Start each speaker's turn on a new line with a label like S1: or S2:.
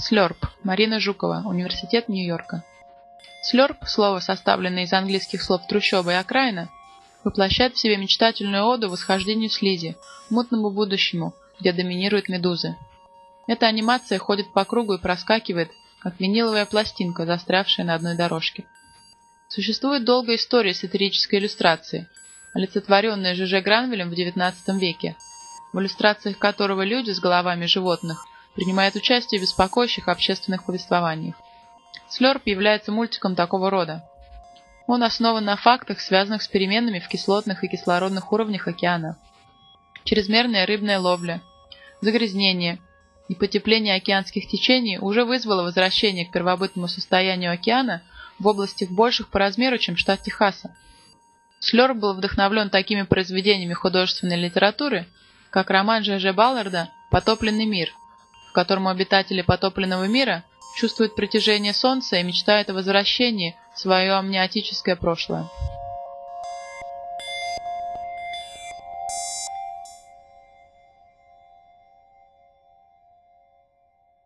S1: Слёрп. Марина Жукова. Университет Нью-Йорка. Слёрп, слово, составленное из английских слов «трущоба» и «окраина», воплощает в себе мечтательную оду восхождению слизи, мутному будущему, где доминируют медузы. Эта анимация ходит по кругу и проскакивает, как виниловая пластинка, застрявшая на одной дорожке. Существует долгая история сатирической иллюстрации, олицетворенная Ж.Ж. Гранвелем в XIX веке, в иллюстрациях которого люди с головами животных принимают участие в беспокоящих общественных повествованиях. Слёрп является мультиком такого рода. Он основан на фактах, связанных с переменами в кислотных и кислородных уровнях океана. Чрезмерная рыбная ловля, загрязнение и потепление океанских течений уже вызвало возвращение к первобытному состоянию океана в областях больших по размеру, чем штат Техаса. Слёр был вдохновлен такими произведениями художественной литературы, как роман Ж.Ж. Балларда «Потопленный мир», в котором обитатели потопленного мира чувствуют притяжение солнца и мечтают о возвращении в свое амниотическое прошлое.